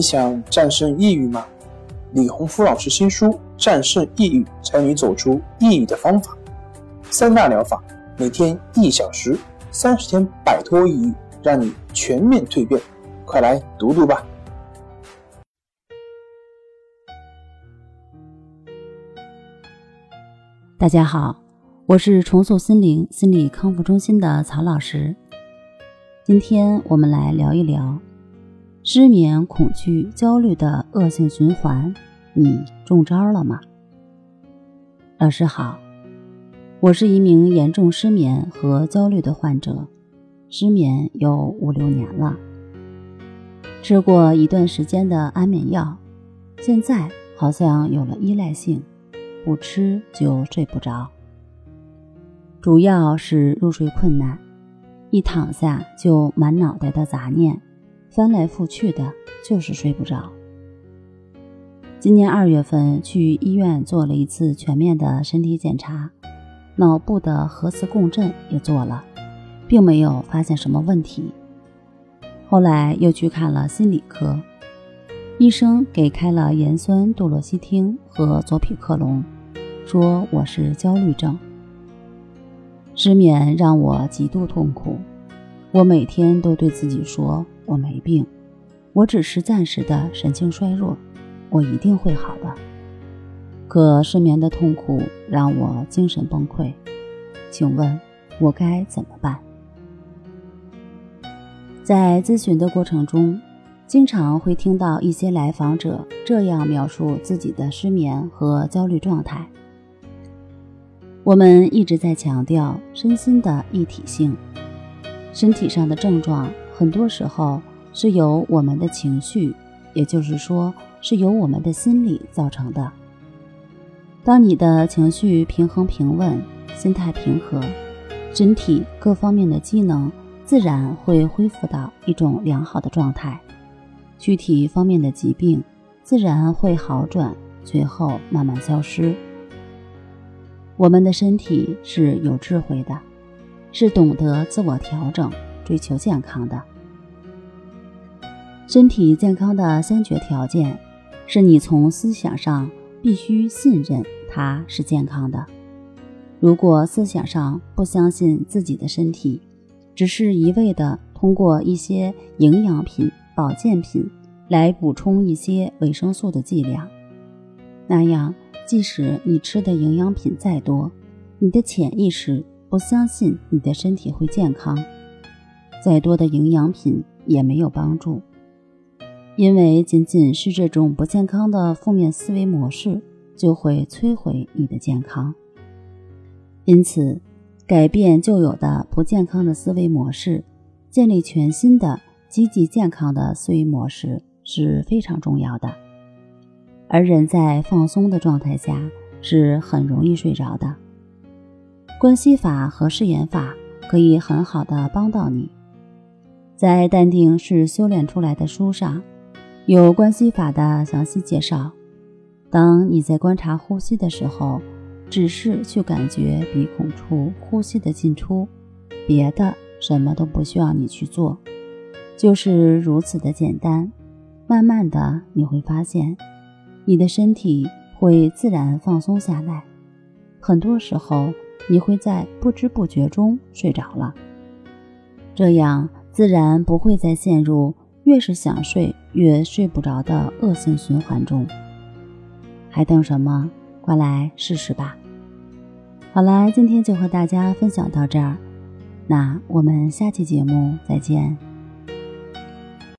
你想战胜抑郁吗？李洪福老师新书《战胜抑郁，教你走出抑郁的方法》，三大疗法，每天一小时，三十天摆脱抑郁，让你全面蜕变。快来读读吧！大家好，我是重塑心灵心理康复中心的曹老师。今天我们来聊一聊。失眠、恐惧、焦虑的恶性循环，你中招了吗？老师好，我是一名严重失眠和焦虑的患者，失眠有五六年了，吃过一段时间的安眠药，现在好像有了依赖性，不吃就睡不着，主要是入睡困难，一躺下就满脑袋的杂念。翻来覆去的，就是睡不着。今年二月份去医院做了一次全面的身体检查，脑部的核磁共振也做了，并没有发现什么问题。后来又去看了心理科，医生给开了盐酸度洛西汀和佐匹克隆，说我是焦虑症。失眠让我极度痛苦，我每天都对自己说。我没病，我只是暂时的神经衰弱，我一定会好的。可失眠的痛苦让我精神崩溃，请问，我该怎么办？在咨询的过程中，经常会听到一些来访者这样描述自己的失眠和焦虑状态。我们一直在强调身心的一体性，身体上的症状。很多时候是由我们的情绪，也就是说是由我们的心理造成的。当你的情绪平衡平稳，心态平和，身体各方面的机能自然会恢复到一种良好的状态，躯体方面的疾病自然会好转，最后慢慢消失。我们的身体是有智慧的，是懂得自我调整、追求健康的。身体健康的先决条件，是你从思想上必须信任它是健康的。如果思想上不相信自己的身体，只是一味的通过一些营养品、保健品来补充一些维生素的剂量，那样即使你吃的营养品再多，你的潜意识不相信你的身体会健康，再多的营养品也没有帮助。因为仅仅是这种不健康的负面思维模式，就会摧毁你的健康。因此，改变旧有的不健康的思维模式，建立全新的积极健康的思维模式是非常重要的。而人在放松的状态下是很容易睡着的。关系法和誓言法可以很好的帮到你。在《淡定是修炼出来的》书上。有关系法的详细介绍。当你在观察呼吸的时候，只是去感觉鼻孔处呼吸的进出，别的什么都不需要你去做，就是如此的简单。慢慢的，你会发现，你的身体会自然放松下来。很多时候，你会在不知不觉中睡着了，这样自然不会再陷入。越是想睡，越睡不着的恶性循环中，还等什么？快来试试吧！好了，今天就和大家分享到这儿，那我们下期节目再见。